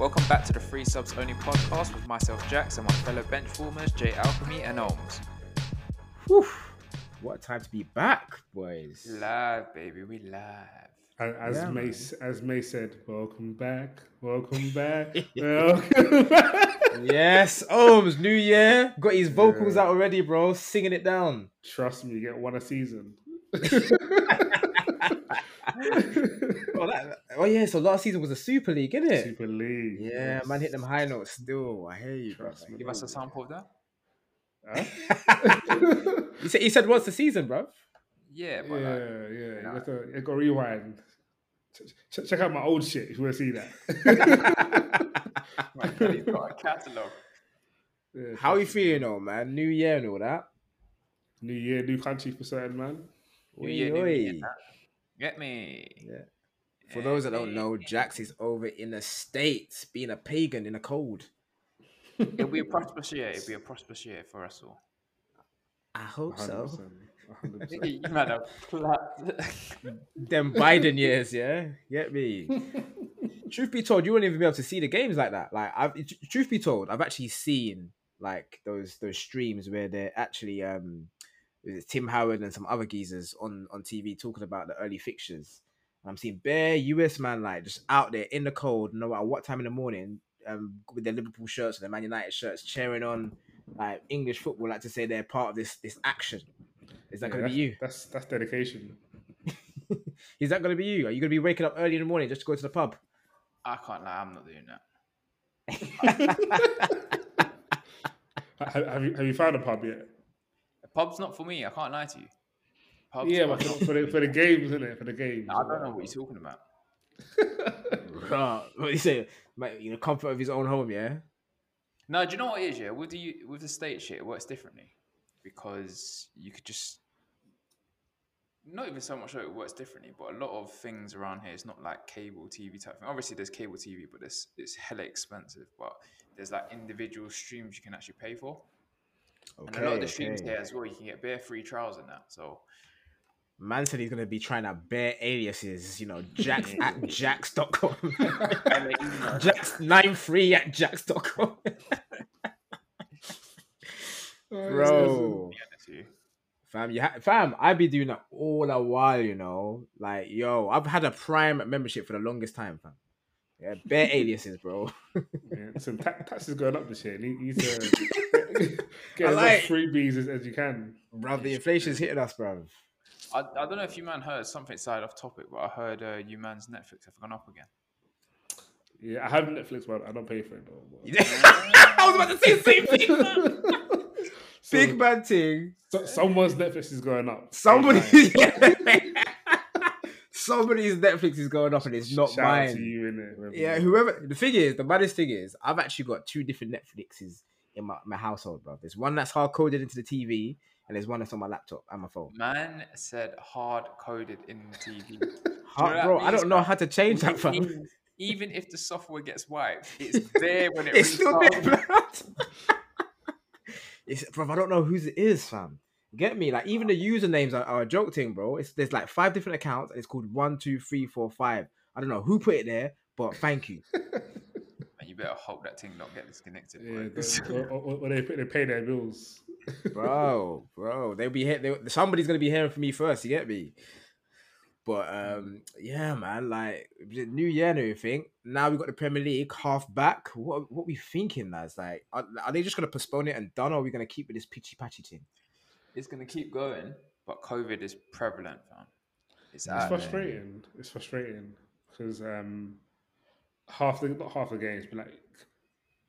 Welcome back to the Free Subs Only podcast with myself, Jax, and my fellow bench formers, Jay Alchemy and Ohms. Whew. What a time to be back, boys. Live, baby, we live. As, as Yeah, May as May said, welcome back, welcome back, welcome back. yes, Ohms, new year. Got his vocals Yeah. out already, bro. Singing it down. Trust me, you get one a season. Oh, that, oh yeah, so last season was a Super League, innit? it? Super League. Yeah, yes. man, hit them high notes still. I hear you, bro. Give us a sample of that. Huh? he said, he said, what's the season, bro? Yeah, yeah, but yeah, like, you nah. got to you got to rewind. Ch- ch- check out my old shit if you want to see that. my God, he's got a catalogue. Yeah, How you feeling, though, man? New year and all that. New year, new country for certain man. New Oi, year, new me, oi. and that. Get me. Yeah. For those that don't know, me. Jax is over in the States being a pagan in the cold. It'll be a prosperous year. It'll be a prosperous year for us all. I hope 100%, so. 100%. you man have clapped. Them Biden years, yeah? Get me? truth be told, you wouldn't even be able to see the games like that. Like, I've truth be told, I've actually seen like those those streams where they're actually um it's Tim Howard and some other geezers on on TV talking about the early fixtures. And I'm seeing bare US man like just out there in the cold, no matter what time in the morning, um, with their Liverpool shirts or their Man United shirts, cheering on like English football, like to say they're part of this this action. Is that Yeah, going to be you? That's that's dedication. Is that going to be you? Are you going to be waking up early in the morning just to go to the pub? I can't lie, I'm not doing that. Ha- Have you have you found a pub yet? The pub's not for me. I can't lie to you. Pub's Yeah, but for for, for the for the games, isn't it? For the games. I don't know what you're talking about. Right. What do you say? Mate, you know, comfort of his own home, yeah. No, do you know what it is? Yeah, with the with the state shit, it works differently because you could just not even so much that it works differently, but a lot of things around here is not like cable TV type thing. Obviously, there's cable TV, but it's it's hella expensive. But there's like individual streams you can actually pay for, and a lot of the streams there as well, you can get bare free trials in that. So Man said he's gonna be trying out bare aliases, you know, jacks at Jax.com. and they email Jax93 at Jax.com. Bro. me and. Fam, you ha- fam, I be doing that all the while, you know. Like, yo, I've had a prime membership for the longest time, fam. Yeah, bare aliases, bro. Yeah, listen, ta- tax is going up this year. You need to get as like- much freebies as, as you can. bro, the inflation's hitting us, bro. I, I don't know if you man heard something side off topic, but I heard uh, you man's Netflix have gone up again. Yeah, I have Netflix, but I don't pay for it though. but- I was about to say the same thing. So, Big bad thing. so- someone's Netflix is going up. Somebody, Ain't somebody's Netflix is going up and it's not Shout out to mine. you, innit, Yeah, whoever. The thing is, the baddest thing is, I've actually got two different Netflixes in my, my household, bro. There's one that's hard coded into the TV, and there's one that's on my laptop and my phone. Man said hard coded in the TV. Hard, bro, I don't know how to change that, fam. means Even if the software gets wiped, it's there when it It's still restarts. there, blood. it's, bro. I don't know whose it is, fam. Get me? Like even the usernames are, are a joke thing, bro. It's there's like five different accounts, and it's called one, two, three, four, five. I don't know who put it there, but thank you. Man, better hope that thing don't get disconnected. Yeah, boy. the- or, or, or they, pay- they pay their bills. bro, bro. They'll be here. They, somebody's gonna be hearing from me first. You get me? But um, yeah, man. Like the new year and everything. Now we got the Premier League half back. What what we thinking, lads? Like, are, are they just gonna postpone it and done, or are we gonna keep with this pitchy patchy thing? it's gonna keep going, but COVID is prevalent, fam. It's, It's out there. frustrating. It's frustrating because um, half the not half the games, but like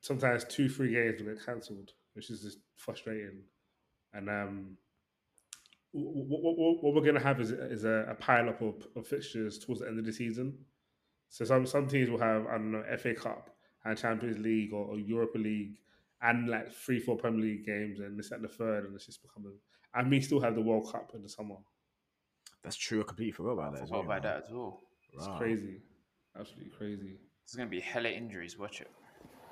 sometimes two, three games will get cancelled, which is just frustrating. And um, what, what, what we're going to have is, is a, a pile up of, of fixtures towards the end of the season. So some some teams will have I don't know FA Cup and Champions League or, or Europa League and like three, four Premier League games and this and the third, and it's just becoming. And we still have the World Cup in the summer. That's true. I completely forgot about that. I as forgot well, about man. that as well. It's crazy, absolutely crazy. There's gonna be hella injuries. Watch it.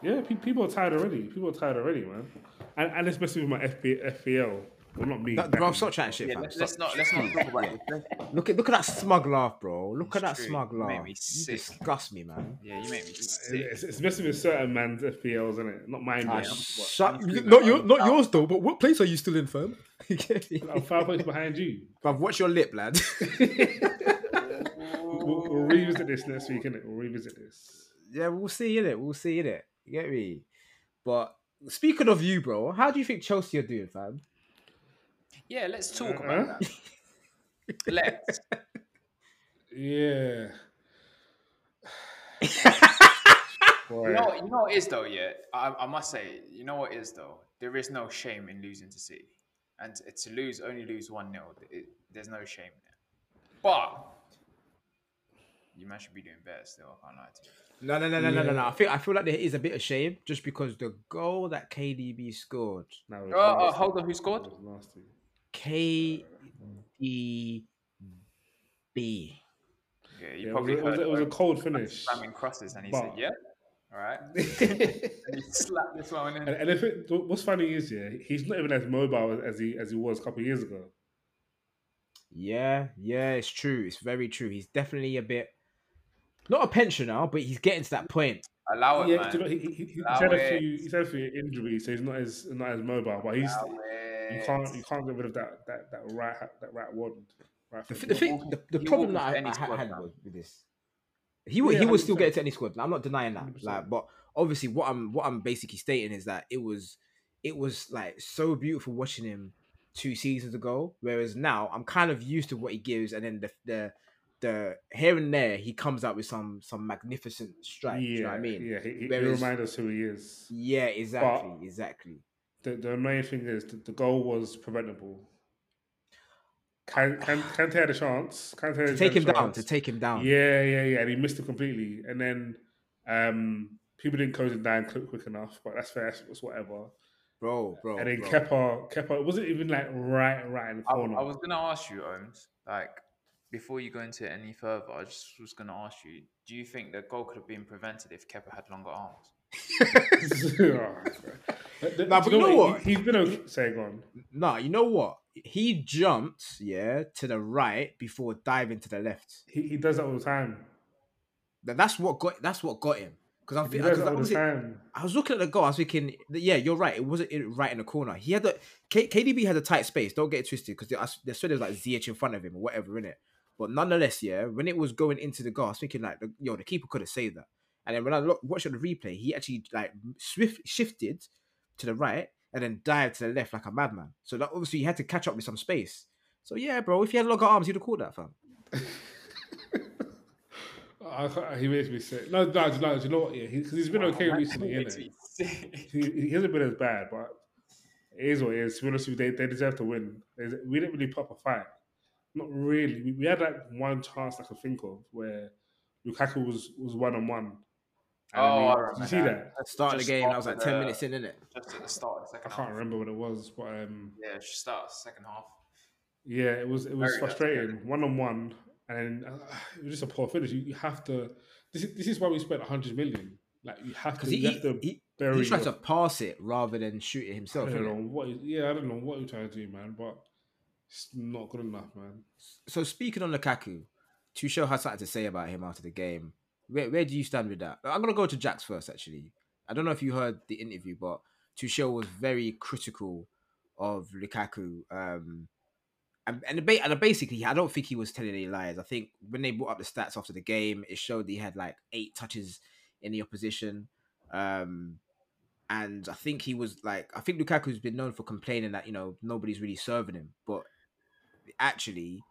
Yeah, pe- people are tired already. People are tired already, man. And, and especially with my FP, FPL, Well, not me. That, bro, Becky. stop chatting shit, Yeah, fam. let's, Stop. let's not let's not talk about it. Look at look at that smug laugh, bro. Look at that It's true. smug You make laugh. me You disgust me, man. Yeah, you make me sick. It's, it's messing with certain man's FPLs, isn't it? Not mine. Ah, man. shut, I'm not your, not yours though. But what place are you still in, firm? I'm five points behind you. Bruv, watch your lip, lad. We'll, we'll revisit this next week, innit? We'll revisit this. yeah, we'll see in it. We'll see in it. You get me? But speaking of you, bro, how do you think Chelsea are doing, fam? Yeah, let's talk Uh-huh. about that. Let's. Yeah. Boy. You know, what- you know what it is though. Yeah, I, I must say, you know what is though. There is no shame in losing to City, and t- to lose only lose one 0 There's no shame in it. But you man should be doing better still. I can't lie to you. No, no, no, no, no, no, no. I feel I feel like there is a bit of shame just because the goal that KDB scored, That oh, oh, was Oh, oh, nasty. hold on, who scored? was. KDB. Yeah, you Yeah, it, was, probably a- it, was, heard it was a cold finish. slamming crosses, and he But- said, "Yeah, all right." and, and he slapped this one in. and if it, what's funny is, yeah, he's not even as mobile as he as he was a couple of years ago. Yeah, yeah, it's true. It's very true. He's definitely a bit not a pensioner, but he's getting to that point. Allow it, yeah, man. you know, he, he, he- he's Allow had a it. few he's had a few injuries, so he's not as not as mobile. But he's Allow you it. can't you can't get rid of that that that right ha- that right wand. Right The, the thing, the, the problem that I, I squad, had man. with this, he would Yeah, he would still get to any squad. I'm not denying that. 100%. Like, but obviously, what I'm what I'm basically stating is that it was it was like so beautiful watching him two seasons ago. Whereas now I'm kind of used to what he gives, and then the the the here and there he comes out with some some magnificent strike. yeah, you know what I mean? yeah, he, he, he reminds us who he is. Yeah, exactly, exactly. The, the annoying thing is that the goal was preventable. Can can Kante had a chance. Kante had To a take him down, to take him down. Yeah, yeah, yeah. And he missed it completely. And then um, people didn't close him down quick, quick enough. But that's fair. It's whatever. bro, bro. and then bro. Kepa, Kepa, wasn't even like right, right in the corner. I was gonna ask you, Ohms, like before you go into it any further, I just was gonna ask you, do you think the goal could have been prevented if Kepa had longer arms? Nah, but you know what? He, has been a Say, go on. Nah, you know what? He jumped, yeah, to the right before diving to the left. He, he does that all the time. That- That's what got. That's what got him. Because I'm He thinking, does because that all the time. I was looking at the goal. I was thinking, yeah, you're right. It wasn't right in the corner. He had the K, KDB had a tight space. Don't get it twisted because I s- they said there was like Ziyech in front of him or whatever in it. But nonetheless, yeah, when it was going into the goal, I was thinking like, the, yo, the keeper could have saved that. And then when I look, watched on the replay, he actually like swift shifted to the right and then dived to the left like a madman. So that obviously he had to catch up with some space. So yeah, bro, if he had longer arms, he'd have caught that, fam. I he makes me sick. No, no, no. Do you know what? Yeah, because he, has been okay Wow, recently, that makes innit? He, he hasn't been as bad, but it is what it is. To be honest with you, they, they deserve to win. We didn't really pop a fight. Not really. We, we had like one chance I could think of where Lukaku was was one on one. Oh, I did remember you see that. that? Start of the game, that was like ten the- minutes in, innit? Just at the start of the I second can't half. remember what it was, but um, Yeah, just start of the second half. yeah, it was it was Very frustrating. One on one, and uh, it was just a poor finish. You, you have to. This is, this is why we spent hundred million. Like you have to. Because he, you have to he, he, bury he tried your- to pass it rather than shoot it I himself. don't know what. Yeah, I don't know what you're trying to do, man. But it's not good enough, man. So speaking on Lukaku, Tuchel has something to say about him after the game. Where, where do you stand with that? I'm gonna go to Jax first. Actually, I don't know if you heard the interview, but Tuchel was very critical of Lukaku. Um, and and, ba- and basically, I don't think he was telling any lies. I think when they brought up the stats after the game, it showed he had like eight touches in the opposition. Um, and I think he was like, I think Lukaku's been known for complaining that you know nobody's really serving him, but actually,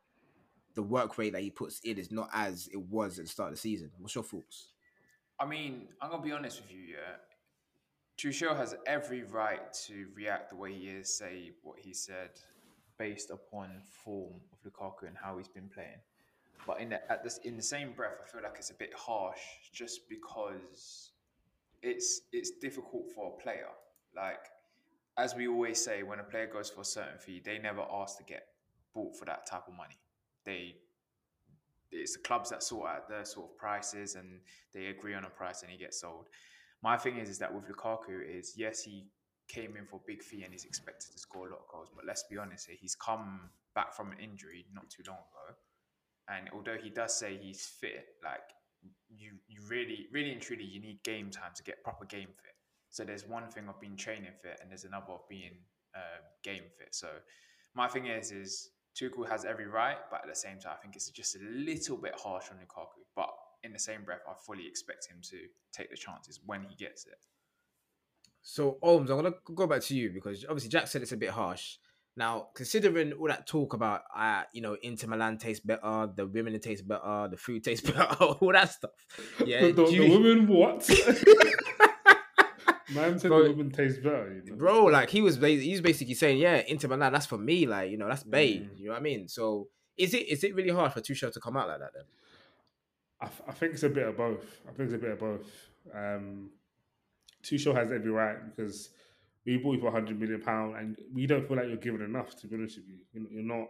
the work rate that he puts in is not as it was at the start of the season. What's your thoughts? I mean, I'm gonna be honest with you, yeah. Tuchel has every right to react the way he is, say what he said, based upon form of Lukaku and how he's been playing. But in the, at this, in the same breath, I feel like it's a bit harsh, just because it's it's difficult for a player. Like as we always say, when a player goes for a certain fee, they never ask to get bought for that type of money. They it's the clubs that sort out their sort of prices and they agree on a price and he gets sold. My thing is, is that with Lukaku is yes, he came in for a big fee and he's expected to score a lot of goals. But let's be honest here, he's come back from an injury not too long ago. And although he does say he's fit, like you, you really, really and truly, you need game time to get proper game fit. So there's one thing of being training fit, and there's another of being uh, game fit. So my thing is, is Tuchel has every right, but at the same time, I think it's just a little bit harsh on Lukaku. But in the same breath, I fully expect him to take the chances when he gets it. So, Holmes, I'm gonna go back to you because obviously Jack said it's a bit harsh. Now, considering all that talk about, uh, you know, Inter Milan tastes better, the women taste better, the food tastes better, all that stuff. Yeah, the, the, you- the women what? Man said Bro- the women taste better. You know? bro, like he was, ba- he's basically saying, yeah, Inter Milan, that's for me, like you know, that's Bay. Mm. You know what I mean? So, is it is it really hard for Tuchel to come out like that then? I, think it's a bit of both. I think it's a bit of both. Um, Tuchel has every right because we bought you for 100 million pound, and we don't feel like you're given enough. To be honest with you, you're, you're not.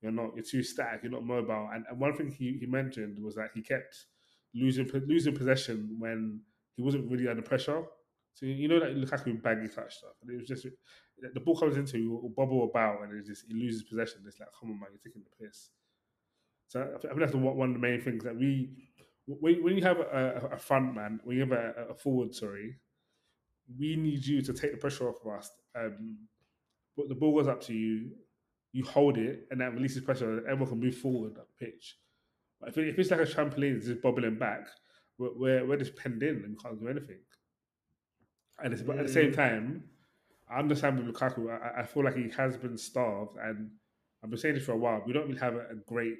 You're not. You're too static. You're not mobile. And, and one thing he, he mentioned was that he kept losing losing possession when he wasn't really under pressure. So you know that Lukaku baggy touch stuff, and it was just the ball comes into you, bubble about, and it just it loses possession. It's like, come on, man, you're taking the piss. So I think that's one of the main things that we when, when you have a, a front man, when you have a, a forward, sorry, we need you to take the pressure off of us. Um, but the ball goes up to you, you hold it, and that releases pressure. And everyone can move forward up pitch. But if, it, if it's like a trampoline, it's just bobbling back, we're, we're, we're just penned in and we can't do anything. And it's, but at the same time, I understand with Lukaku, I, I feel like he has been starved, and I've been saying this for a while. We don't really have a, a great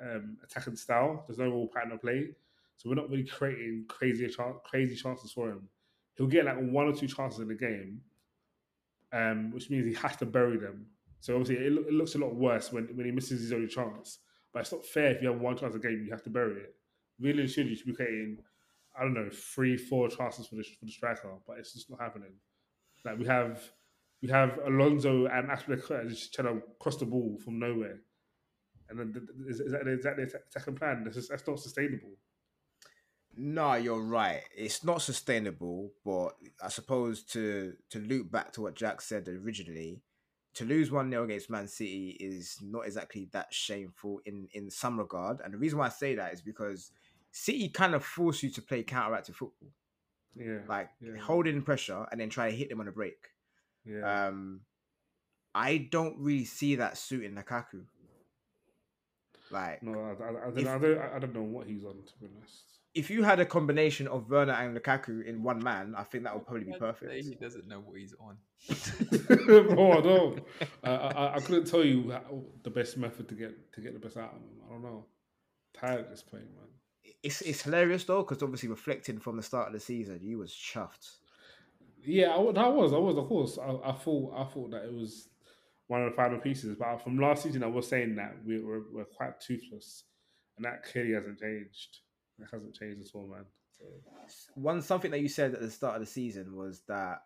um, attacking style. There's no real pattern of play, so we're not really creating crazy chan- crazy chances for him. He'll get like one or two chances in the game, um, which means he has to bury them. So obviously, it, it looks a lot worse when, when he misses his only chance. But it's not fair if you have one chance a game, you have to bury it. Really truly, you should be creating, I don't know, three, four chances for the for the striker, but it's just not happening. Like we have, we have Alonso and Azpilicueta just trying to cross the ball from nowhere. And then th- th- is, is that is that the plan? That's, just, that's not sustainable. No, you're right. It's not sustainable, but I suppose to to loop back to what Jack said originally, to lose one 0 against Man City is not exactly that shameful in in some regard. And the reason why I say that is because City kind of force you to play counteractive football, Yeah, like Yeah. holding pressure and then try to hit them on a break. yeah. Um, I don't really see that suit suiting Lukaku. Like, no, I, I, I, don't, if- I, don't, I don't know what he's on to be honest. if you had a combination of Werner and Lukaku in one man, I think that would probably be perfect. He doesn't know what he's on. oh, I don't. I, I, I couldn't tell you how, the best method to get to get the best out of him. I don't know. Tired of this playing, man. It's it's hilarious though, because obviously reflecting from the start of the season, you was chuffed. Yeah, I, I was, I was, of course. I, I thought, I thought that it was one of the final pieces. But from last season, I was saying that we were we're quite toothless, and that clearly hasn't changed. It hasn't changed at all, man. So, One something that you said at the start of the season was that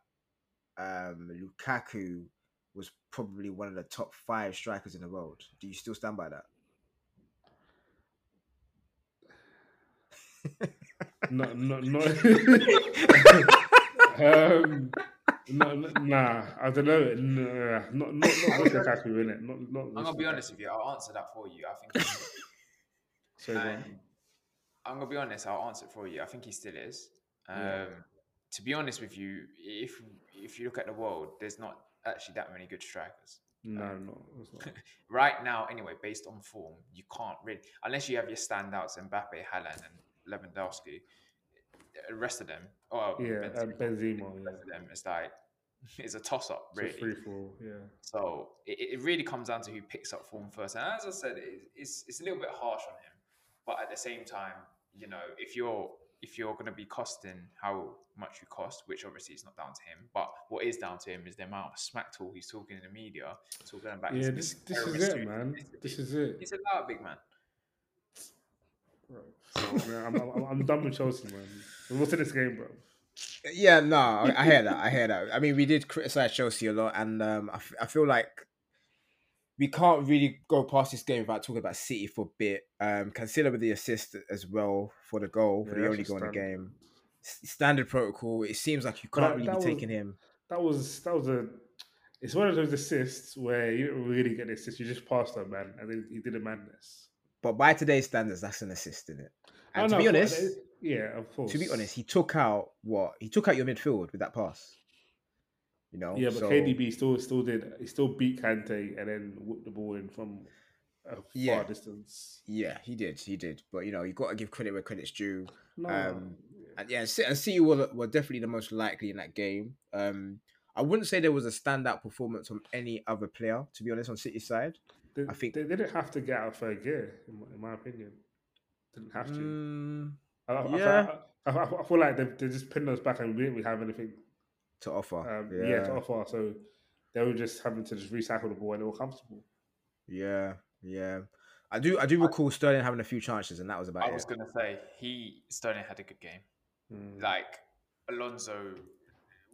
um, Lukaku was probably one of the top five strikers in the world. Do you still stand by that? No, no, no. um, no, no, nah, I don't know. Nah, not not not with Lukaku in it. Not not. I'm gonna be honest with you. I'll answer that for you. I think. he- So, and I'm gonna be honest. I'll answer it for you. I think he still is. Um, Yeah. To be honest with you, if if you look at the world, there's not actually that many good strikers no, no, not. right now. Anyway, based on form, you can't really unless you have your standouts Mbappe, Haaland, and Lewandowski. The rest of them, oh Yeah, Benzema, uh, Benzema. the Yeah, of them, it's like it's a toss up, really. free for all. Yeah. So it, it really comes down to who picks up form first. And as I said, it, it's it's a little bit harsh on him, but at the same time, you know, if you're if you're going to be costing how much you cost, which obviously is not down to him, but what is down to him is the amount of smack talk he's talking in the media, talking about. Yeah, this this is it, man. This is it. He's a loud big man. Bro. So, man, I'm, I'm, I'm done with Chelsea, man. What's in this game, bro? Yeah, no, I, I hear that. I hear that. I mean, we did criticize Chelsea a lot, and um, I, f- I feel like we can't really go past this game without talking about City for a bit. Um, consider with the assist as well for the goal, for Yeah, the only goal in the game. S- Standard protocol. It seems like you can't that- really that be was- taking him. that was that was a. It's one of those assists where you didn't really get the assist. You just passed a man, and then he did a madness. But by today's standards, that's an assist, isn't it? And Oh, to no, be honest, yeah, of course. to be honest, he took out what he took out your midfield with that pass. You know, yeah, but so- KDB still still did. He still beat Kante and then whipped the ball in from a far Yeah. distance. Yeah, he did, he did. But you know, you got to give credit where credit's due. No, Um, And yeah, and City were, were definitely the most likely in that game. Um, I wouldn't say there was a standout performance from any other player, to be honest, on City's side. They, I think- they didn't have to get out of third gear, in my, in my opinion. Didn't have to. Mm, I, I, yeah. I, I, I, I feel like they, they just pinned us back and we didn't really have anything to offer. um, yeah, yeah. to offer. So they were just having to just recycle the ball and they were comfortable. yeah, yeah. I do, I do recall Sterling having a few chances, and that was about I it. was gonna say he Sterling had a good game. Mm. Like Alonso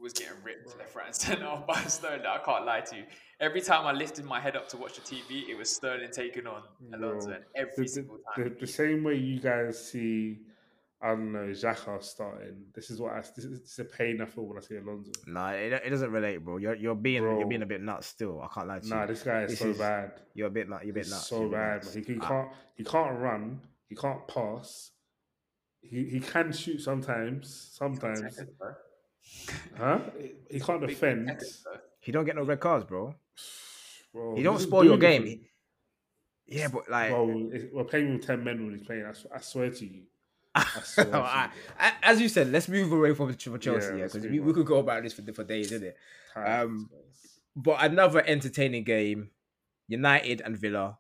was getting ripped left, right, and centre by Sterling. I can't lie to you. Every time I lifted my head up to watch the TV, it was Sterling taking on Alonso, Bro, and every the, single time. the, the same way you guys see, I don't know, Xhaka starting. This is what I, this is, this is a pain I feel when I see Alonso. Nah, it, it doesn't relate, bro. You're you're being you're being a bit nuts still. I can't lie to Nah, you. Nah, this guy is This so is bad. You're a bit nut. You're a bit He's nuts. so you're bad. nuts. He, he Ah, can't he can't run. He can't pass. He he can shoot sometimes. Sometimes, Seconds, bro. Huh? He, he can't defend. He don't get no red cards, bro. Bro, He don't spoil your game. it Yeah, but like, Bro, we're playing with ten men when he's playing. I, sw- I swear to you. swear to I- you. I- as you said, let's move away from from Chelsea, Yeah, yeah, because move we, we could go about this for for days, isn't it? Um. But another entertaining game, United and Villa.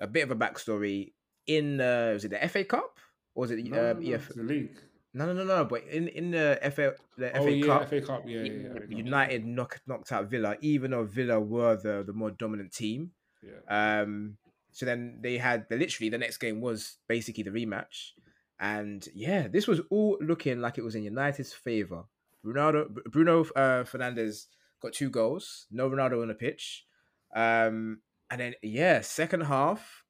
A bit of a backstory in uh, was it the FA Cup or was it No, uh, no, no, EF? the league. No, no, no, no. But in in the FA the Oh FA yeah, Cup, FA Cup. Yeah, yeah, yeah. United knock, knocked out Villa, even though Villa were the the more dominant team. Yeah. Um, so then they had the literally the next game was basically the rematch, and yeah, this was all looking like it was in United's favor. Ronaldo, Bruno uh, Fernandes got two goals, no Ronaldo on the pitch, um, and then yeah, second half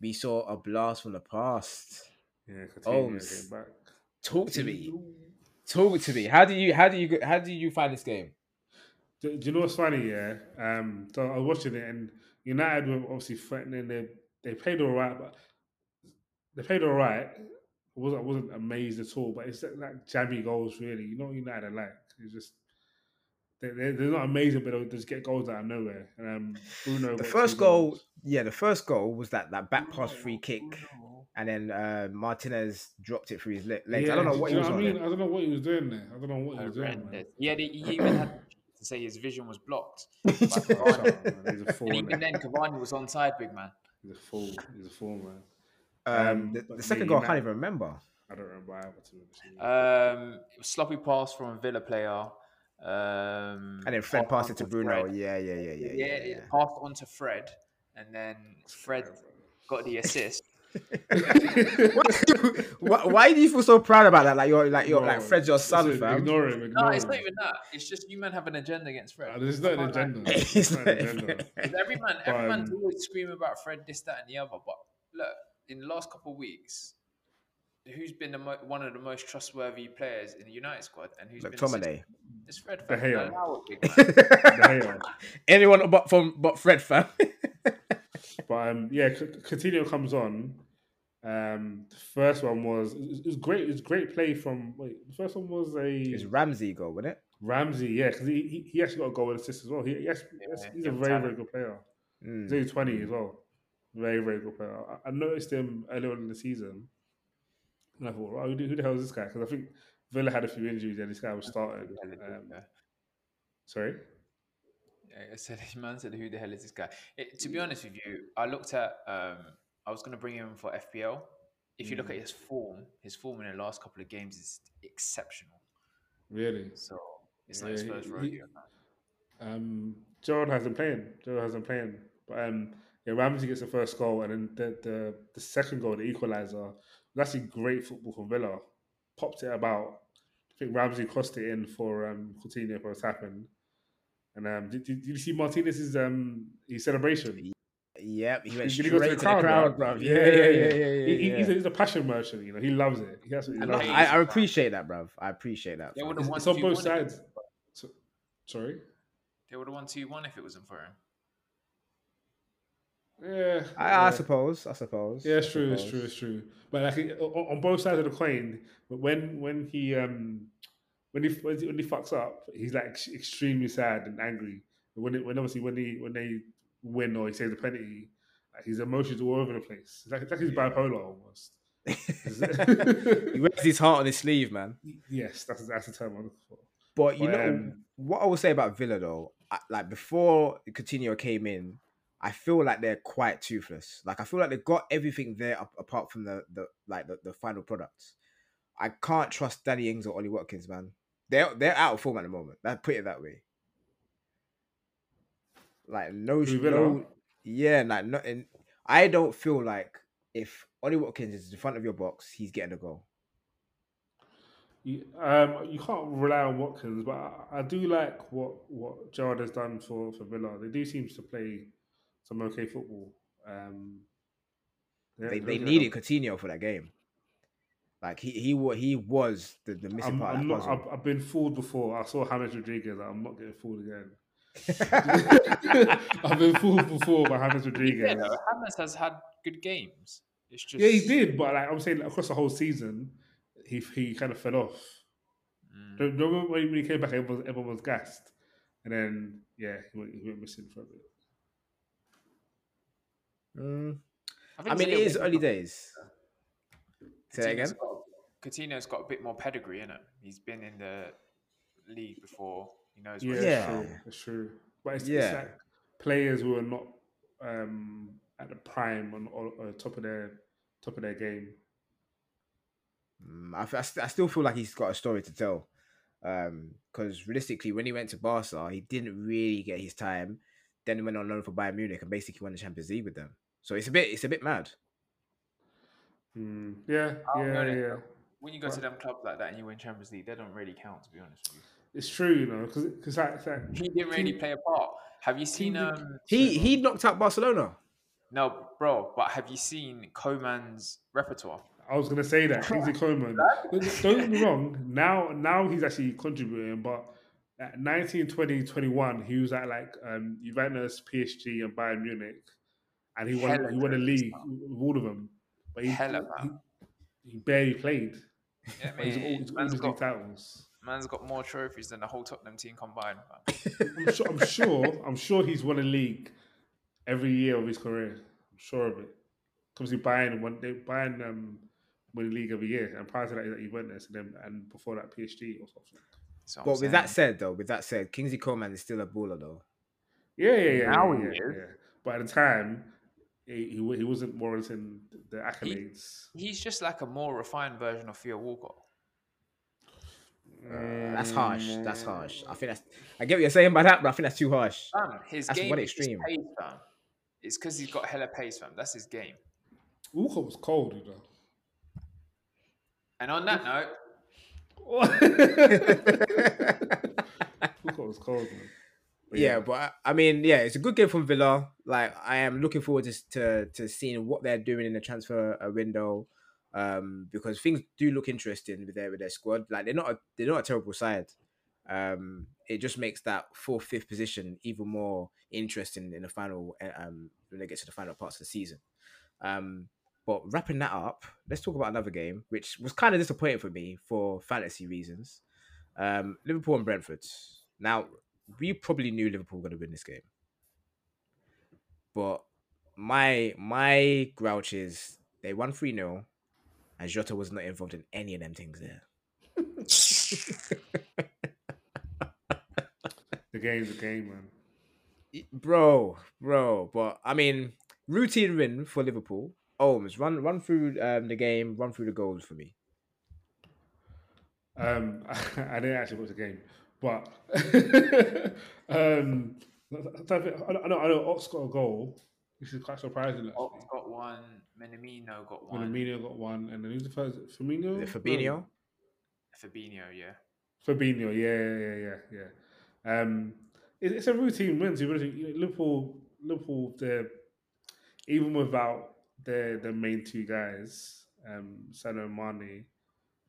we saw a blast from the past. Yeah, Coutinho s- came back. Talk to me, talk to me. How do you how do you how do you find this game? Do, do you know what's funny? Yeah, um, so I was watching it, and United were obviously threatening. They they played all right, but they played all right. It wasn't wasn't amazed at all, but it's like, like jammy goals, really. You know what United are like. It's just they they're, they're not amazing, but they'll just get goals out of nowhere. And um, Bruno. The first goal, goals. yeah, the first goal was that that back pass free kick. And then uh, Martinez dropped it through his le- legs. I don't know what he was know on. I mean, there. I don't know what he was doing there. I don't know what he was doing. Man. Yeah, he, he even had to say his vision was blocked. by Cavani. He's a fool. and even then, Cavani was onside, big man. He's a fool. He's a fool, man. Um, Um, the, the second yeah, goal, I can't United- even remember. I don't remember either. To be honest with you. Um, sloppy pass from a Villa player. Um, And then Fred passed it to to Bruno. Fred. Yeah, yeah, yeah, yeah, Yeah, yeah. it passed on to Fred, and then Fred got the assist. Why, why do you feel so proud about that? Like you're like you're like Bro, Fred's your son, listen, fam. Ignore him. Ignore No, it's not even that. It's just you men have an agenda against Fred. Uh, There's not an can't agenda. It's There's not an not- agenda. 'Cause every man, every But, man's um, always screaming about Fred, this, that, and the other. But look, in the last couple of weeks, who's been the mo- one of the most trustworthy players in the United squad, and who's been McTominay. It's Fred. De fam. Gea. Allow it, big man. De Gea. Anyone but from but Fred, fam. But um, yeah, C- Coutinho comes on. Um, the first one was it was, great. It was great play from. Wait, the first one was a. it's a Ramsey goal, wasn't it? Ramsey. Yeah, because he, he he actually got a goal and assist as well. He, he actually, Yeah, he's a very talent. very good player. Mm. He's only twenty as well. Very very good player. I, I noticed him earlier on in the season, and I thought, oh, who, the- who the hell is this guy? Because I think Villa had a few injuries and this guy was starting. Um, sorry. I said, man said, who the hell is this guy? It, to be honest with you, I looked at, um, I was going to bring him for FPL. If you look at Mm. his form, his form in the last couple of games is exceptional. Really? So it's not his first he- rodeo. man. Um, Gerrard hasn't playing. Gerrard hasn't playing. But um, yeah, Ramsey gets the first goal, and then the the, the second goal, the equaliser, was actually great football from Villa. Popped it about. I think Ramsey crossed it in for um, Coutinho for a tapping. And um, did, did, did you see Martinez's um his celebration? Yep, he went he straight go to the crowd, bro? bro. Yeah, yeah, yeah, yeah, yeah. He- he- yeah. he's, a, he's a passion merchant. You know, he loves it. He absolutely loves I, it. like- I appreciate that, bruv. I appreciate that. They would have It's, won it's on both won it. sides. So, Sorry. They would have won two one if it wasn't for him. Yeah, I, yeah. I suppose. I suppose. Yeah, it's I true. It's true. It's true. But like on on both sides of the coin, but when when he um when he when he, when he fucks up, he's like extremely sad and angry. But when it, when obviously when he when they win or he saves a penalty, like his emotions are all over the place. It's like, it's like he's bipolar almost. he wears his heart on his sleeve, man. yes, that's that's the term I'm looking for. But you But, know um, what I will say about Villa though, I, like before Coutinho came in, I feel like they're quite toothless. Like I feel like they've got everything there up, apart from the the like the, the final products. I can't trust Danny Ings or Ollie Watkins, man. They're they're out of form at the moment. Let's put it that way. Like no, no yeah, like no, and I don't feel like if Ollie Watkins is in front of your box, he's getting a goal. You, um, you can't rely on Watkins, but I, I do like what what Gerrard has done for, for Villa. They do seem to play some okay football. Um, They they needed Coutinho for that game. Like he he wa- he was the, the missing I'm, part I'm of not, that I've, I've been fooled before. I saw James Rodriguez. I'm not getting fooled again. I've been fooled before by James Yeah, Rodriguez. no, Hammers has had good games. It's just Yeah, he did, but like I'm saying, across the whole season, he he kind of fell off. Mm. Do you remember when he came back, everyone was, everyone was gassed, and then yeah, he went, he went missing for a bit. Mm, I think mean, it's it a is little early bit- days. Say that Coutinho's again. got- Coutinho's got a bit more pedigree in it. He's been in the league before. He knows. Yeah, what Yeah. It's true. It's true. But it's, Yeah. it's like players who are not um, at the prime on or, or top of their top of their game. Mm, I, f- I st- I still feel like he's got a story to tell. Because realistically, when he went to Barca, he didn't really get his time. Then he went on loan for Bayern Munich and basically won the Champions League with them. So it's a bit it's a bit mad. Mm, yeah, I don't yeah, know yeah. When you go to them clubs like that and you win Champions League, they don't really count. To be honest with you. It's true, you know, because because like, it's like you, he didn't really play a part. Have you seen? King- Um, He he knocked out Barcelona. no, bro, but have you seen Coman's repertoire? I was gonna say that Kingsley Coman. Don't don't get me wrong. Now now he's actually contributing, but at 19, 20, 21, he was at like um, Juventus, PSG, and Bayern Munich, and he won Hella he won a league with all of them. But he, Hella, he, man. he barely played. Yeah, But he's all, he's all man's, his got, titles. man's got more trophies than the whole Tottenham team combined. I'm sure. I'm sure. I'm sure he's won a league every year of his career. I'm sure of it. Comes to Bayern one they Bayern um win the league every year, and prior to that, he went there, and then and before that, PSG or something. So I'm But with that said, though, with that said, Kingsley Coman is still a baller, though. Yeah, yeah, yeah. Now yeah, he yeah, is. yeah. But at the time, he, he he wasn't warranting the accolades. he's just like a more refined version of Theo Walcott. Uh, that's mm. harsh. That's harsh. I think that's. I get what you're saying by that, but I think that's too harsh. Fam, his That's game one is extreme. pace, fam. It's because he's got hella pace, fam. That's his game. Walcott was cold, you know. And on that note, Walcott was cold, man. But yeah, but I- I mean, yeah, it's a good game from Villa. Like, I am looking forward to to, to seeing what they're doing in the transfer uh, window, um, because things do look interesting with their with their squad. Like, they're not a, they're not a terrible side. Um, it just makes that fourth, fifth position even more interesting in the final. uh, Um, when they get to the final parts of the season. Um, but wrapping that up, let's talk about another game, which was kind of disappointing for me for fantasy reasons. Um, Liverpool and Brentford. Now, we probably knew Liverpool were going to win this game, but my my grouch is they won three 0 and Jota was not involved in any of them things there. the game's a game, man. bro, bro. But I mean, routine win for Liverpool. Holmes, run run through um, the game, run through the goals for me. Um, I didn't actually watch the game, but um, I don't I know, I know, I Ox got a goal, which is quite surprising. Actually. Ox got one, Minamino got one, Firmino got one, and then who's the first? Firmino. Is it Fabinho? No. Fabinho, yeah. Fabinho, yeah, yeah, yeah, yeah. Um, it, it's a routine win. To be honest, You know, Liverpool, Liverpool, they're even without their their main two guys, um, Salah and Mane,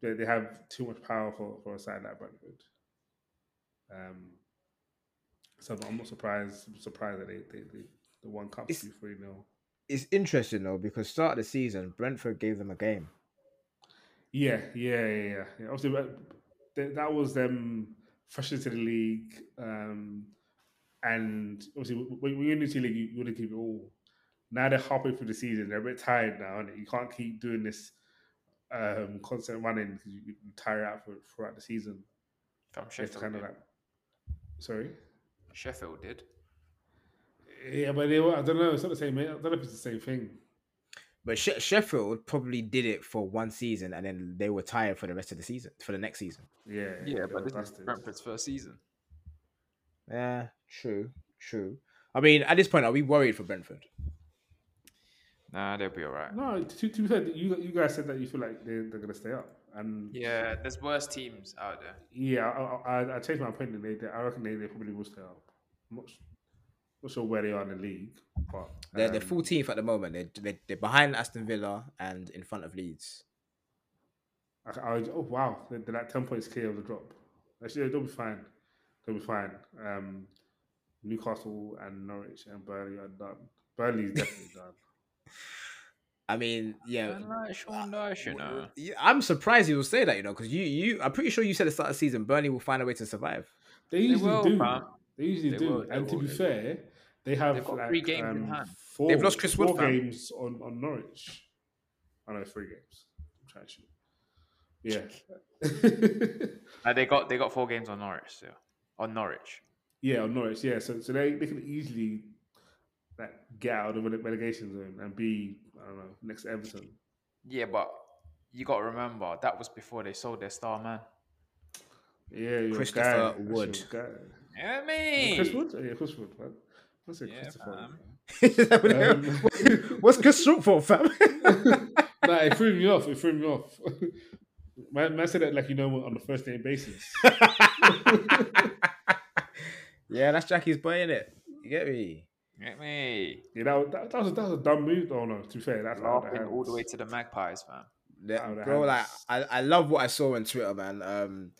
they, they have too much power for, for a side like Brentford. Um, So I'm not surprised. Surprised that they they, they the one cup It's- two three nil. It's interesting though because start of the season, Brentford gave them a game. Yeah, yeah, yeah, yeah. yeah. Obviously, but that was them fresh into the league, um, and obviously, w- when when you're new to the league, you, you want to keep it all. Now they're halfway through the season; they're a bit tired now, and you can't keep doing this um, constant running because you, you tire out for, throughout the season. From You have to Sheffield, kind of like, sorry, Sheffield did. yeah, but they were, I don't know. It's not the same. I don't know if it's the same thing. But she- Sheffield probably did it for one season and then they were tired for the rest of the season, for the next season. Yeah, Yeah, they but were this is. Brentford's first season. Yeah, true, true. I mean, at this point, are we worried for Brentford? Nah, they'll be all right. No, to, to be fair, you you guys said that you feel like they they're gonna stay up, and Yeah, there's worse teams out there. Yeah, I, I, I changed my opinion. They, they, I reckon they, they probably will stay up. I'm not, not sure where they are in the league, but They're, they're um, 14th at the moment. They're, they're, they're behind Aston Villa and in front of Leeds. I, I, oh wow, they're, they're like ten points clear of the drop. Actually, they'll be fine. They'll be fine. Um, Newcastle and Norwich and Burnley are done. Burnley's definitely done. I mean, yeah. like Sean Dyche, you know. I'm surprised you will say that, you know, because you, you, I'm pretty sure you said at the start of the season, Burnley will find a way to survive. They usually will, do. fam. They usually They do. will, and to will, be they fair, they have They've got like, three games in um, hand. Four, They've lost Chris Wood, four fam. games on, on Norwich. I know three games. I'm trying to. Yeah. Uh, they got they got four games on Norwich still. On Norwich. yeah, on Norwich. Yeah, so so they, they can easily like get out of the relegation zone and be I don't know next Everton. Yeah, but you got to remember that was before they sold their star man. Yeah, your Christopher guy, that's your Wood. guy. Yeah, Chris. Wood. Oh, yeah, Chris Wood. Man. I said Yeah, Christopher. fam. Um, What's Chris Short for, fam? nah, it threw me off. It threw me off. man, man said that like you know on the first name basis. yeah, that's Jackie's boy, innit? You get me? Get me. Yeah, that, was- that, that was that was a dumb move. Oh no, to be fair, that's Laughing all the way to the Magpies, fam. That- Out of bro, like. I, I love what I saw on Twitter, man. Um,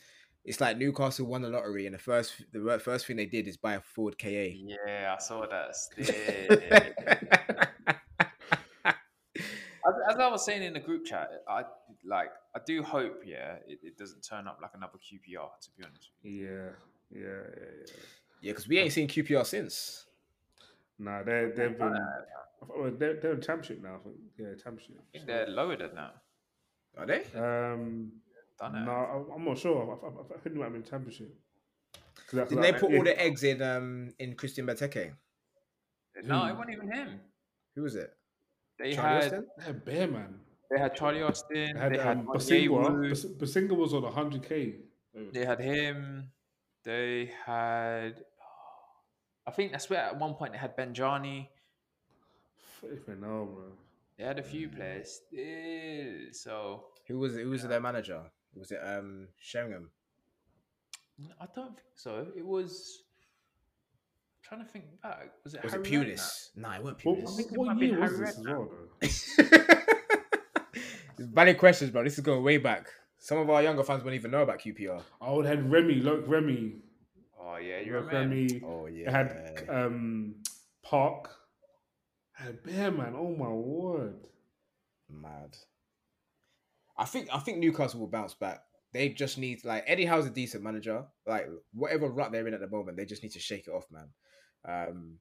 it's like Newcastle won the lottery, and the first the first thing they did is buy a Ford KA. Yeah, I saw that. as, as I was saying in the group chat, I like I do hope, yeah, it, it doesn't turn up like another QPR. To be honest, with you. Yeah, yeah, yeah, yeah. yeah, because we ain't seen QPR since. Nah, they're they've been uh, they're, they're in championship now. I think. Yeah, championship. I think they're lower than that. Are they? Um, no, know. I- I'm not sure. I, I, I think they might be in championship. 'Cause that's Didn't like- they put yeah, all the eggs in um in Christian Benteke? No, it wasn't even him. Who was it? They Charlie had Austin? They had Bear Man. they had Charlie Austin. They had, they had um, Onyewuru, Bosingwa. Bas- Bosingwa was on 100k. They had him. They had. I think that's where at one point they had Benjani. Flipping hell, bro. They had a few players still. So Who was who was their manager? Was it um Sheringham? I don't think so. It was. I'm trying to think back. Was it? Was Harry it Redknapp? Pulis? Nah, it wasn't What, Pulis. think it what might be year was this as well, though? Valid questions, bro. This is going way back. Some of our younger fans won't even know about QPR. I would have had Remy, look, Remy. Oh yeah, you Look, remember? Remy. Oh It yeah. had um, Park. Had Bear Man. Oh my word. Mad. I think I think Newcastle will bounce back. They just need like Eddie Howe's a decent manager. Like whatever rut they're in at the moment, they just need to shake it off, man. Um,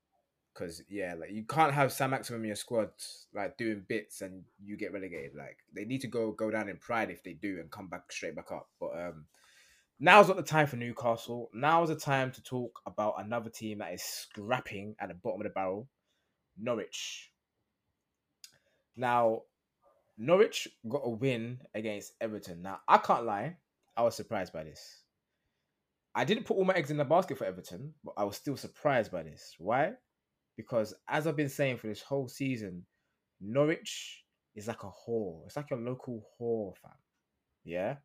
because yeah, like you can't have Saint-Maximin in your squad like doing bits and you get relegated. Like they need to go go down in pride if they do and come back straight back up. But um, now's not the time for Newcastle. Now is the time to talk about another team that is scrapping at the bottom of the barrel, Norwich. Now, Norwich got a win against Everton. Now, I can't lie, I was surprised by this. I didn't put all my eggs in the basket for Everton, but I was still surprised by this. Why? Because as I've been saying for this whole season, Norwich is like a whore. It's like your local whore, fam. Yeah.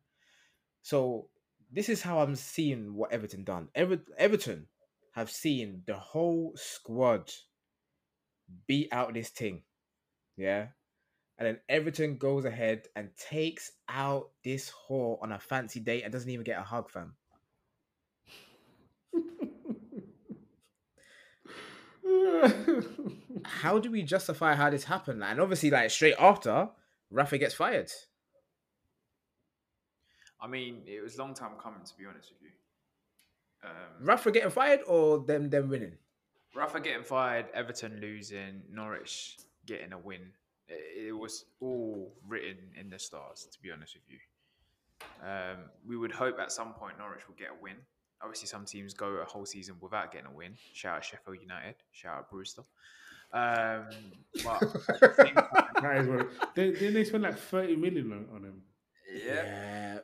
So this is how I'm seeing what Everton done. Ever- Everton have seen the whole squad beat out this thing. Yeah. And then Everton goes ahead and takes out this whore on a fancy date and doesn't even get a hug, fam. how do we justify how this happened? And obviously, like straight after, Rafa gets fired. I mean, it was a long time coming, to be honest with you. Um, Rafa getting fired or them them winning? Rafa getting fired, Everton losing, Norwich getting a win. It, it was all written in the stars, to be honest with you. Um, we would hope at some point Norwich will get a win. Obviously, some teams go a whole season without getting a win. Shout out Sheffield United. Shout out Brewster. Um, but at the same time, That is what. They, didn't they spend like thirty million on, on him? yeah,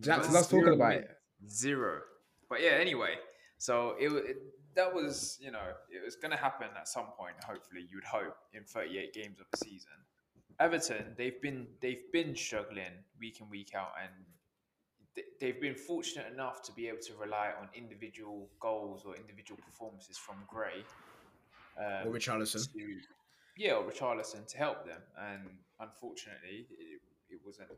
Jackson loves talking about it. Zero. But yeah, anyway. So it, it that was you know it was going to happen at some point. Hopefully, you would hope in 38 games of the season. Everton, they've been they've been struggling week in week out, and they've been fortunate enough to be able to rely on individual goals or individual performances from Gray. Um, Or Richarlison. to, yeah, or Richarlison to help them. And unfortunately, it, it wasn't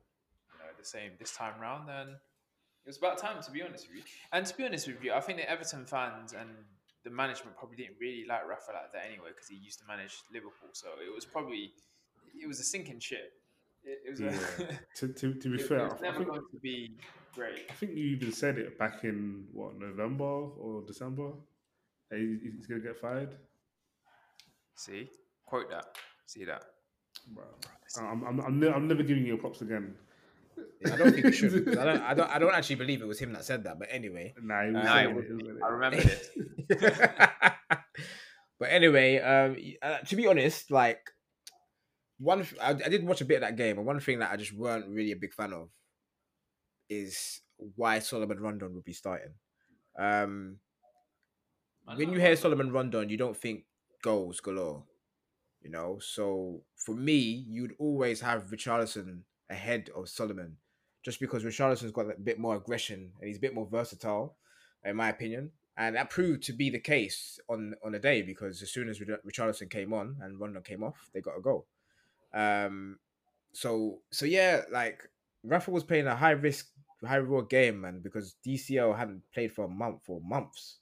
you know the same this time round. And it was about time, to be honest with you. And to be honest with you, I think the Everton fans and the management probably didn't really like Rafa like that anyway because he used to manage Liverpool. So it was probably it was a sinking ship. It, it was a, To, to, to be it, it fair, was I, I never think going to be great. I think you even said it back in what November or December. he- He's gonna get fired. See, quote that. See that. Bro, I'm, I'm, I'm, ne- I'm never giving you props again. Yeah, I don't think we should. because I don't, I don't. I don't actually believe it was him that said that. But anyway. Nah, he was Uh, it it, was he was saying I remember it. but anyway, um, uh, to be honest, like one, I did watch a bit of that game, and one thing that I just weren't really a big fan of is why Salomon Rondon would be starting. Um, when you hear Salomon Rondon, you don't think goals galore, you know. So for me, you'd always have Richarlison ahead of Salomon, just because Richarlison's got a bit more aggression and he's a bit more versatile, in my opinion. And that proved to be the case on on the day because as soon as Rich- Richarlison came on and Rondon came off, they got a goal. Um, so so yeah, like Rafa was playing a high risk, high reward game, man, because DCL hadn't played for a month or months,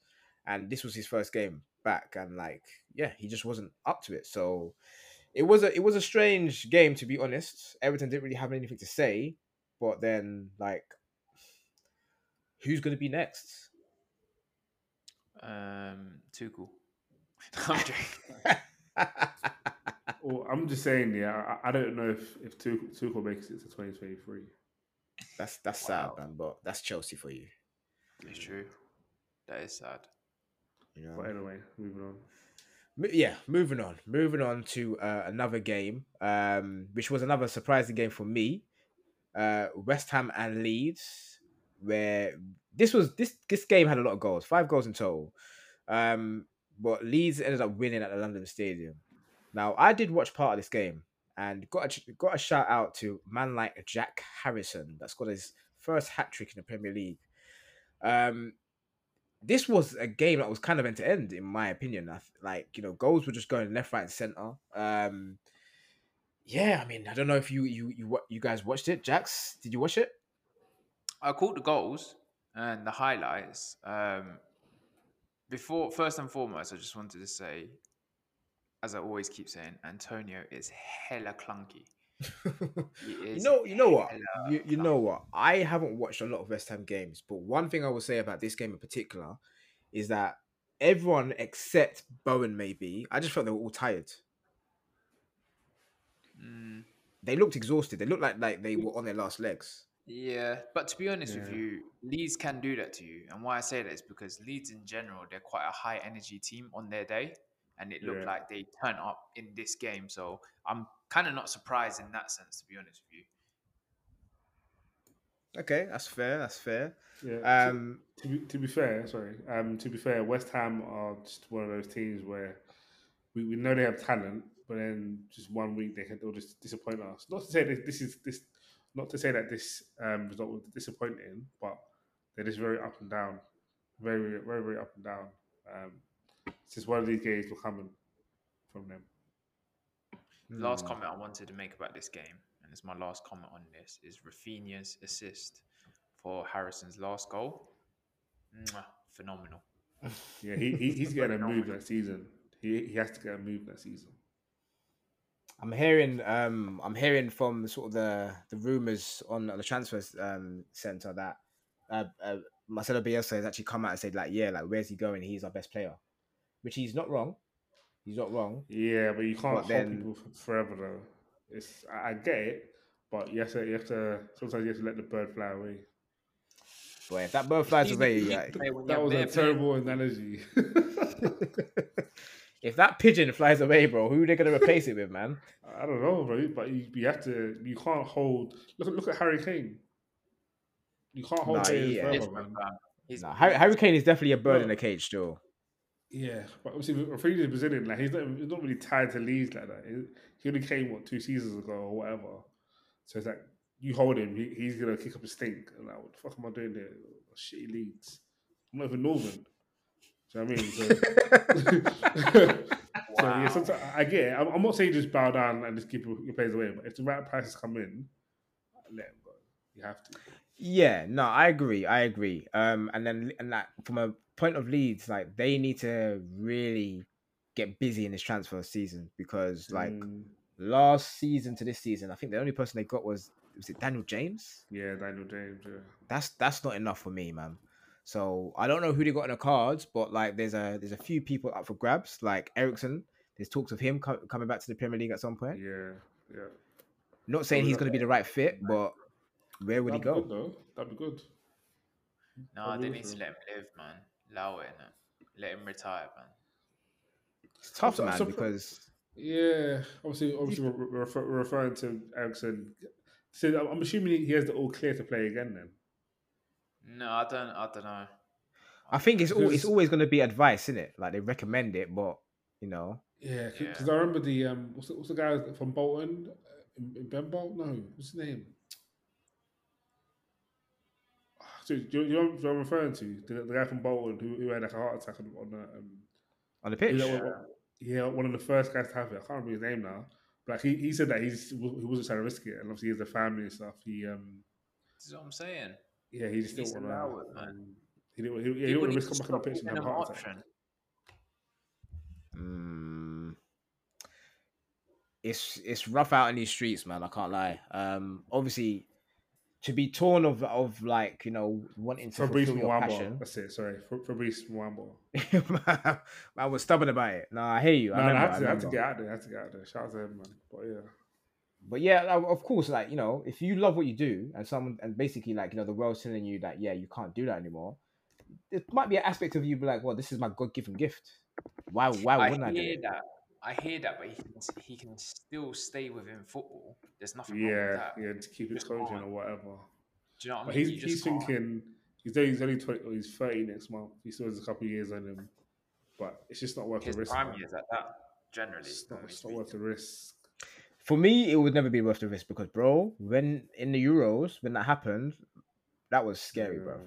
and this was his first game back, and like yeah, he just wasn't up to it. So it was a it was a strange game to be honest. Everton didn't really have anything to say, but then like, who's gonna be next? Um, Tuchel. I'm. Well, I'm just saying, yeah, I, I don't know if if Tuchel, Tuchel makes it to 2023. that's that's Wow. sad, man. But that's Chelsea for you. It's true. That is sad. You know. But anyway, moving on. Mo- yeah, moving on. Moving on to uh, another game, um, which was another surprising game for me. Uh, West Ham and Leeds, where this was this this game had a lot of goals, five goals in total. Um, but Leeds ended up winning at the London Stadium. Now, I did watch part of this game and got a, got a shout out to man like Jack Harrison that's got his first hat trick in the Premier League. Um, this was a game that was kind of end to end, in my opinion. Like you know, goals were just going left, right, and center. Um, yeah, I mean, I don't know if you you you you guys watched it. Jax, did you watch it? I caught the goals and the highlights. Um, before, first and foremost, I just wanted to say, as I always keep saying, Antonio is hella clunky. He you know, you know what? You, you know what? I haven't watched a lot of West Ham games, but one thing I will say about this game in particular is that everyone except Bowen, maybe, I just felt they were all tired. Mm, They looked exhausted. They looked like like they were on their last legs. yeah, but to be honest with you, Leeds can do that to you. And why I say that is because Leeds in general, they're quite a high energy team on their day. And it looked Yeah. like they turn up in this game. So I'm kind of not surprised in that sense, to be honest with you. Okay, that's fair. That's fair. Yeah. to- Um, to, be, to be fair, sorry. Um, to be fair, West Ham are just one of those teams where we, we know they have talent, but then just one week they can they'll just disappoint us. Not to say that this is this, not to say that this um, result was disappointing, but they're just very up and down, very very very up and down. Um, it's just one of these games will coming from them. The last hmm. comment I wanted to make about this game, and it's my last comment on this, is Rafinha's assist for Harrison's last goal. Mwah, phenomenal. Yeah, he, he he's getting a move that season. he he has to get a move that season. I'm hearing um I'm hearing from sort of the the rumors on the transfers um center that uh, uh Marcelo Bielsa has actually come out and said like yeah like where's he going he's our best player, which he's not wrong, he's not wrong. Yeah, but you can't But hold then- people forever though. It's I, I get it, but you have to you have to sometimes you have to let the bird fly away. But if that bird flies away, to yeah, That was a bare playing. terrible analogy. if that pigeon flies away, bro, who are they gonna replace it with, man? I don't know, bro, but you, you have to. You can't hold. Look at look at Harry Kane. You can't hold Nah, yeah. forever, man. He's- Nah, Harry, Harry Kane is definitely a bird Bro. in a cage still. Yeah, but obviously Rafinha is Brazilian. Like he's not, he's not really tied to Leeds like that. He- He only came what two seasons ago or whatever. So it's like you hold him, he, he's gonna kick up a stink. And like, what the fuck am I doing here? Shitty Leeds. I'm not even Northern. Do know what I mean? So, so yeah, sometimes I get it. I'm, I'm not saying just bow down and just keep your players away, but if the right prices come in, let him go. You have to. Yeah, no, I agree. I agree. Um, and then and like from a point of Leeds, like they need to really get busy in this transfer season because like Mm, last season to this season, I think the only person they got was was it Daniel James. yeah, Daniel James. Yeah. That's that's not enough for me, man. So I don't know who they got in the cards, but like there's a there's a few people up for grabs, like Eriksen. There's talks of him co- coming back to the Premier League at some point. Yeah, yeah. Not saying he's going to be the right fit, but where would he That'd be go? Good, though. That'd be good. No, I'll they need to let him live, man. Allow it, innit? Let him retire, man. It's tough, So- man, so- because Yeah, obviously, obviously, we're, we're refer- we're referring to Eriksen. So I'm- I'm assuming he has the all clear to play again. Then No, I don't. I don't know. I think it's all, it's always going to be advice, isn't it? Like they recommend it, but you know, yeah, Yeah. because I remember the um, what's the, what's the guy from Bolton? Uh, In, in Benbolt? No, what's his name? So, do, you, do you know what I'm referring to? The, the guy from Bolton who, who had like a heart attack on, on the um, on the He pitch. was like one- yeah, one of the first guys to have it. I can't remember his name now. But like he, he said that he's, he wasn't trying to risk it, and obviously he has a family and stuff. He um This is what I'm saying. Yeah he just didn't needs to want allow it, to. man. Um, he didn't. He, yeah, he People didn't want to risk coming back on the pitch and giving have a him heart attack. Mm, it's it's rough out in these streets, man. I can't lie. Um, obviously, to be torn of of like you know wanting to Fabrice fulfill your Muamba. passion. That's it. Sorry, Fabrice Muamba. I was stubborn about it. No, I hear you. No, I no, I, had to, I had to get out there. I had to get out there. Shout out to him, man. But yeah, But yeah, of of course, like you know, if you love what you do, and someone, and basically, like you know, the world's telling you that yeah, you can't do that anymore. It might be an aspect of you be like, well, this is my God given gift. Why? Why I wouldn't I, do hear it? that. I hear that, but he can he can still stay within football. There's nothing wrong with yeah, that. yeah. To keep it Just coaching can't. or whatever. Do you know what I But mean? he's You he's thinking he's only, he's only 20, he's thirty next month. He still has a couple of years on him, but it's just not worth his the risk. prime years at that. Generally, It's not, it's not worth the risk. For me, it would never be worth the risk because, bro, when in the Euros, when that happened, that was scary, bro.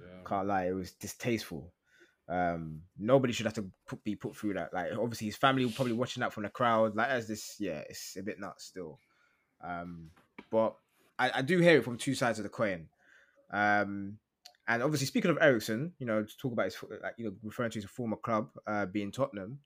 Yeah. Can't lie, it was distasteful. Um, nobody should have to put, be put through that. Like, obviously, his family were probably watching that from the crowd. Like, as this, yeah, it's a bit nuts still. Um, but I, I do hear it from two sides of the coin. Um, and obviously, speaking of Eriksen, you know, to talk about his, like, you know, referring to his former club, uh, being Tottenham.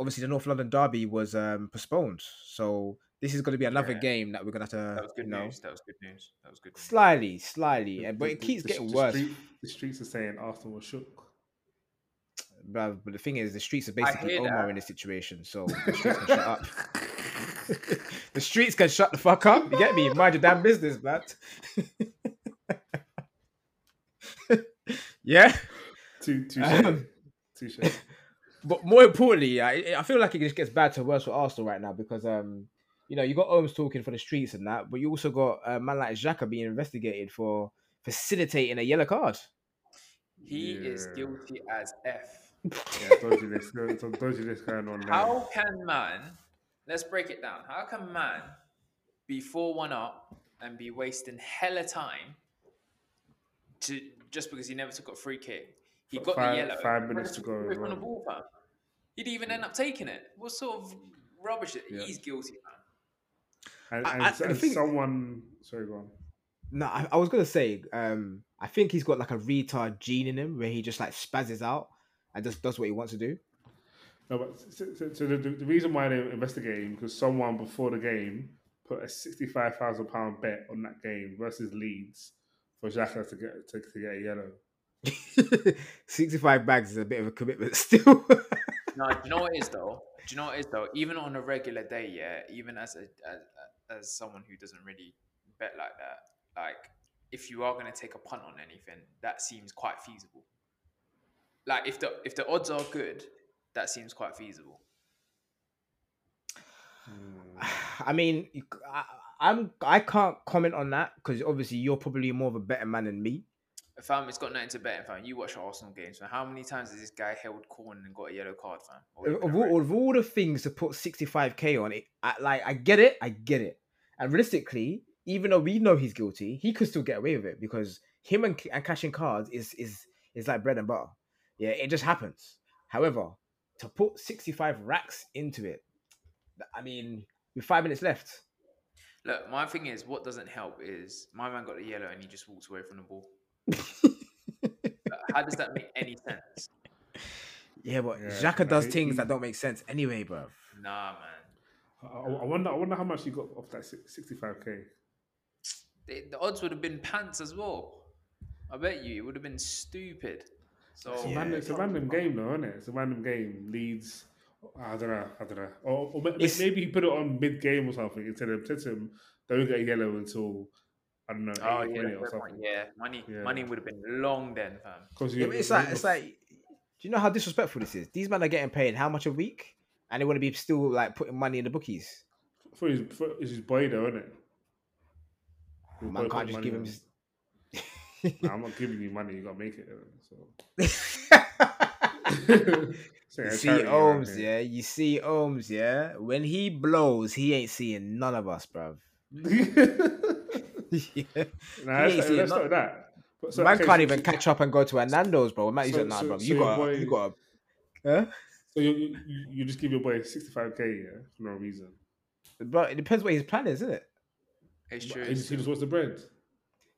Obviously, the North London derby was um postponed, so this is going to be another Yeah. game that we're going to have to, That was good you know, news. That was good news. That was good news. slightly, slightly, The- but the- it keeps the- getting the worse. street- the streets are saying Arsenal was shook. Bruv, but the thing is, the streets are basically Omar that. in this situation, so the streets can shut up. the streets can shut the fuck up. You get me? Mind your damn business, man. yeah, Too too Um, touche. But more importantly, I, I feel like it just gets bad to worse for Arsenal right now because um, you know, you got Holmes talking for the streets and that, but you also got a man like Xhaka being investigated for facilitating a yellow card. He is guilty as f. Yeah, dodginess, there's some dodginess going on there. How can man? Let's break it down. How can man be four one up and be wasting hella time to just because he never took a free kick? He got five- the yellow. five minutes to go threw as it from the ball, fam. He didn't even end up taking it. What sort of rubbish? Yeah. He's guilty, man. And, I- and, I- the and thing- someone, sorry, go on. No, I, I was gonna say, um, I think he's got like a retard gene in him where he just like spazzes out and just does what he wants to do. No, but so, so, so the, the reason why they're investigating because someone before the game put a sixty-five thousand pound bet on that game versus Leeds for Xhaka to get to, to get a yellow. 65 bags is a bit of a commitment still. No, do you know what it is though? Do you know what it is though? Even on a regular day, yeah, even as a as, as someone who doesn't really bet like that, like if you are going to take a punt on anything, that seems quite feasible. Like if the if the odds are good, that seems quite feasible. I mean, I, I'm I can't comment on that because obviously you're probably more of a better man than me. Fam, it's got nothing to bet fam. You watch Arsenal games, man. How many times has this guy held corn and got a yellow card, fam? Of, of all, of all the things to put 65k on it, I, like I get it, I get it. And realistically, even though we know he's guilty, he could still get away with it because him and, and cashing cards is is is like bread and butter. Yeah, it just happens. However, to put 65 racks into it, I mean, with five minutes left, Look, my thing is, what doesn't help is my man got the yellow and he just walks away from the ball. Like, How does that make any sense? yeah, but Yeah, Xhaka does he- things he- that don't make sense anyway, bro. Nah, man. I, I wonder. I wonder how much he got off that sixty-five k. The, the odds would have been pants as well. I bet you it would have been stupid. So It's, a Yeah. random, it's a random game, though, isn't it? It's a random game. Leeds. I don't know. I don't know. Or, or maybe he put it on mid-game or something instead of him. Don't get a yellow until I don't know. Oh 80th yeah, or fair point. something. yeah. Money, Yeah. money would have been long then, fam. Because Yeah, it's like it's like, do you know how disrespectful this is? These men are getting paid how much a week, and they want to be still like putting money in the bookies. for his, for, his boy, though, isn't it? His Man can't just give him. his- Nah, I'm not giving you money. You gotta make it. innit? So. You see charity Ohms, yeah. You see Ohms, yeah. When he blows, he ain't seeing none of us, bruv. yeah. Nah, He ain't let's, seeing let's none- start with that. But, so, Man okay, can't so- even so- catch up and go to Hernando's, bro. Man, he's So- like, nah, bro. so You your got, boy- you got. Huh? So you, you, you- you just give your boy 65k, yeah, for no reason. But it depends what his plan is, isn't it? It's true. He just, he just wants the bread.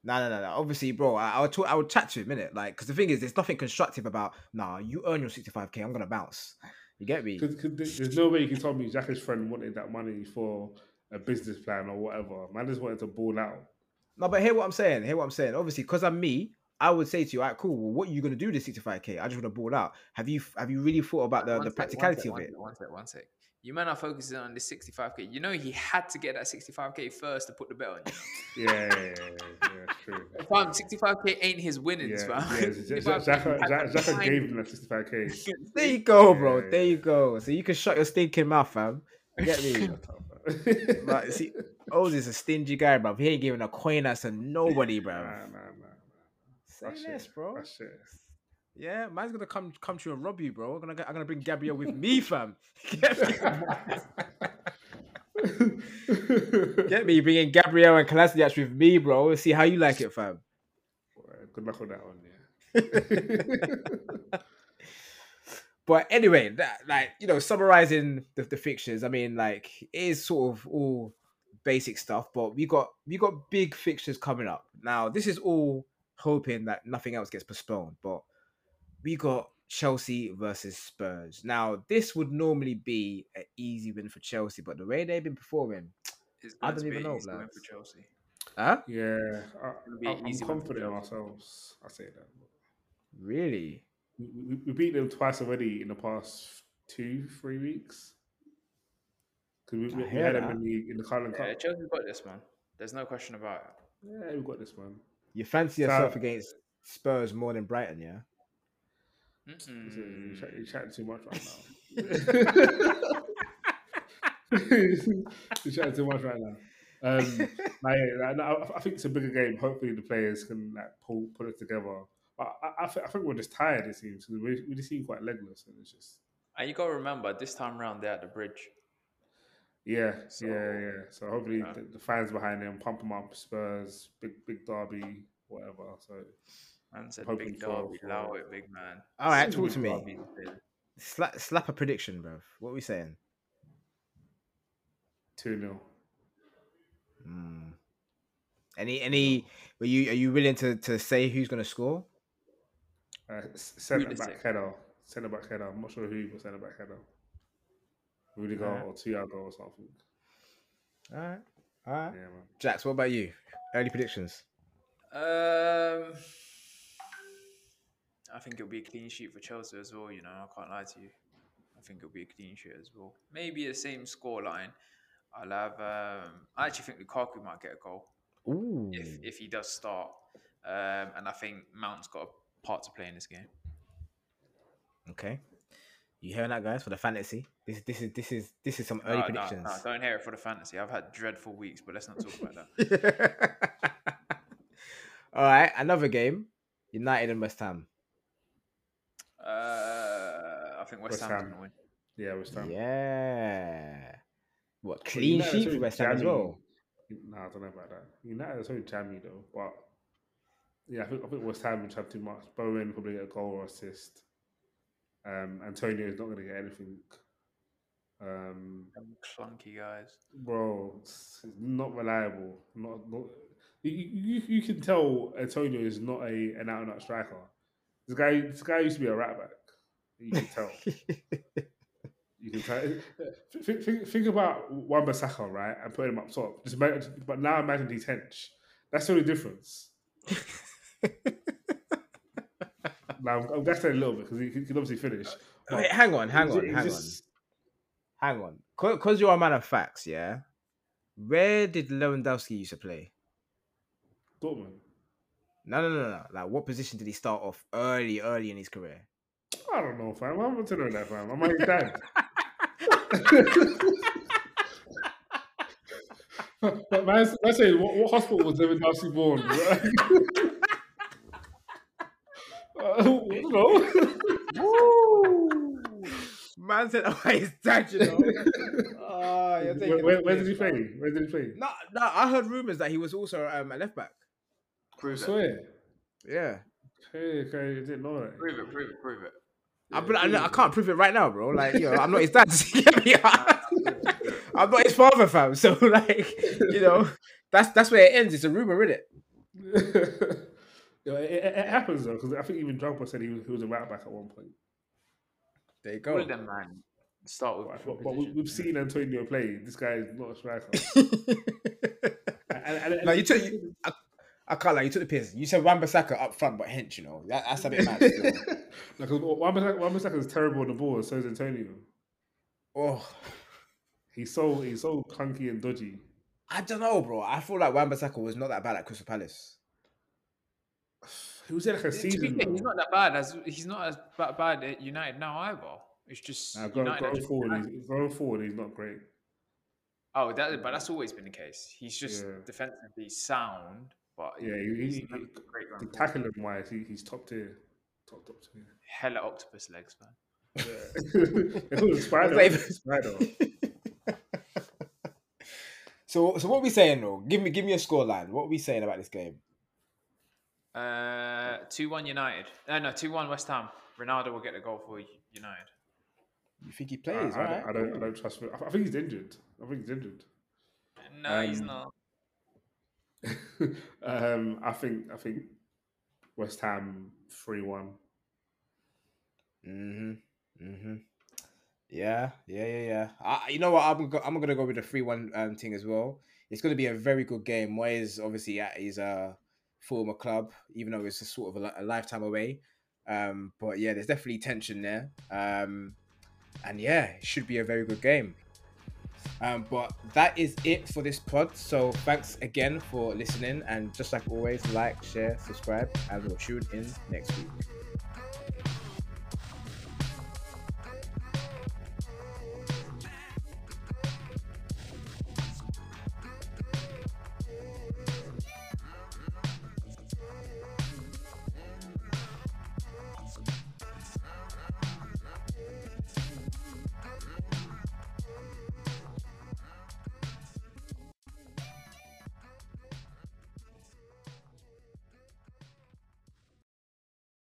No, no, no, no. Obviously, bro, I, I would talk, I would chat to him, innit? Like, because the thing is, there's nothing constructive about, nah, you earn your 65k, I'm gonna bounce. You get me? Because there's no way you can tell me Jack's friend wanted that money for a business plan or whatever. Man just wanted to ball out. No, but hear what I'm saying. Hear what I'm saying. Obviously, because I'm me, I would say to you, all right, cool. Well, what are you gonna do with this 65k? I just want to ball out. Have you have you really thought about the, One the sec, one practicality sec, of one it? One sec, one sec. You man are focusing on this 65k. You know he had to get that 65k first to put the bet on. You Yeah, yeah, yeah, yeah, yeah, true. know? Fam, 65k ain't his winnings, Yeah, fam. yeah, 65K Xhaka he had to Xhaka find- gave him that 65k. There you go, bro. There you go. So you can shut your stinking mouth, fam. Get me? But see, Oz is a stingy guy, bro. He ain't giving a coin ass to nobody, bro. nah, nah, nah. Say That's less, it. bro. That's it. Yeah, man's gonna come come to you and rob you, bro. I'm gonna I'm gonna bring Gabriel with me, fam. Get me? Get me bringing Gabriel and Kolasinac with me, bro. Let's see how you like it, fam. Good luck on that one, yeah. But anyway, that like you know, summarizing the, the fixtures. I mean, like it is sort of all basic stuff, but we got we got big fixtures coming up. Now, this is all hoping that nothing else gets postponed, but we got Chelsea versus Spurs. Now, this would normally be an easy win for Chelsea, but the way they've been performing, It's I don't even an know, easy win lads. for Chelsea. huh? Yeah, It'll I, I'm easy confident in ourselves. I say that. Really? We, we, we beat them twice already in the past two, three weeks. Because we, I we, we hear had them in the in the Carling Yeah, Cup. Chelsea got this, man. There's no question about it. Yeah, we got this one. You fancy So- yourself against Spurs more than Brighton, yeah? You're Mm-mm. you're chatting too much right now. you're chatting too much right now. Um, like, like, I, I think it's a bigger game. Hopefully, the players can like pull put it together. But I, I, think, I think we're just tired. It seems we, we just seem quite legless, and it's just And you got to remember, this time round, they're at the bridge. yeah, So, yeah, yeah. So hopefully, yeah. the, the fans behind them pump them up. Spurs, big big derby, whatever. So Man said Hoping big derby, for- allow it, big man. All right, talk to me. Slap, slap a prediction, bro. What are we saying? two 0 Hmm. Any, any? Are you are you willing to to say who's gonna score? Uh, Centre Realistic. back header, centre back header. I'm not sure who, but centre back header. Rudiger Alright. or Thiago or something. All right, all right. Yeah, man. Jax, what about you? Early predictions. Um, I think it'll be a clean sheet for Chelsea as well. You know, I can't lie to you. I think it'll be a clean sheet as well. Maybe the same score line. I'll have. Um, I actually think Lukaku might get a goal Ooh. if if he does start. Um, and I think Mount's got a part to play in this game. Okay. You hearing that, guys? For the fantasy, this this is this is this is some early No, no, predictions. no, don't hear it for the fantasy. I've had dreadful weeks, but let's not talk about that. All right, another game. United and West Ham. Uh, I think West, West Ham's Ham. gonna win. Yeah, West Ham. Yeah. What clean United sheet for West Ham as jammy. well? Nah, I don't know about that. United are so jammy though, but yeah, I think I think West Ham would have too much. Bowen probably get a goal or assist. Um, Antonio is not going to get anything. Um, Them clunky guys. bro, it's it's not reliable. Not, not you, you, you can tell Antonio is not a an out and out striker. This guy, this guy used to be a right back. You can tell. You can tell. Think, think, think about Wan Bissaka, right, and putting him up top. Just imagine, but now imagine he's hench. That's the only difference. now I'm, guessing a little bit because he, he can obviously finish. Wait, hang on, hang on, hang just- on, hang on. Because you're a man of facts, yeah. Where did Lewandowski used to play? Dortmund. No, no, no, no. Like, what position did he start off early, early in his career? I don't know, fam. I'm not know that, fam. I'm like his dad. But man, man saying, what, what hospital was Lewandowski born? uh, I don't know. Man said, "Oh, his dad, you know." where, where, where did he play? Where did he play? No, no. I heard rumors that he was also um, a left back. I Prove it. swear. Yeah, Okay, okay, I didn't know that. Prove it. Prove it. Prove it. I, but I, I can't prove it right now, bro. Like, you know, I'm not his dad. You get me? I'm not his father, fam. So, like, you know, that's that's where it ends. It's a rumor, isn't it? Yeah, it, it, it happens though, because I think even Drogba said he was, he was a right back at one point. There you All go. of them, man. Start with. But, but we, we've seen Antonio play. This guy is not a striker. And- and- no, you took. You, I, I can't lie. You took the piss. You said Wan-Bissaka up front, but hench. You know, that, that's a bit mad. Still. Like, Wan-Bissaka is terrible on the ball, and so is Antonio. oh, He's so he's so clunky and dodgy. I don't know, bro. I feel like Wan-Bissaka was not that bad at Crystal Palace. He was there like a season. fair, he's not that bad as he's not as bad at United now either. It's just going, going just forward, bad. he's, going forward, he's not great. Oh, that, but that's always been the case. He's just Yeah. defensively sound, but Yeah, he, he's he, not he, great going the tackling wise, he, he's top tier, top top tier. Hella octopus legs, man. Yeah. they call him Spider. So, so what are we saying though? Give me, give me a scoreline. What are we saying about this game? Uh, two one United. Uh, no, two one West Ham. Ronaldo will get the goal for United. You think he plays? I, all don't, right. I don't. I don't trust. him. I, I think he's injured. I think he's injured. No, he's Um, not. um, I think. I think West Ham three one. Mm-hmm. Mm-hmm. Yeah, yeah, yeah, yeah. I, you know what? I'm go, I'm gonna go with the three one um, thing as well. It's gonna be a very good game. Moyes obviously at his uh former club, even though it's a sort of a, a lifetime away. Um, but yeah, there's definitely tension there. Um, and yeah, it should be a very good game. Um, but that is it for this pod. So thanks again for listening, and just like always, like, share, subscribe, and we'll tune in next week.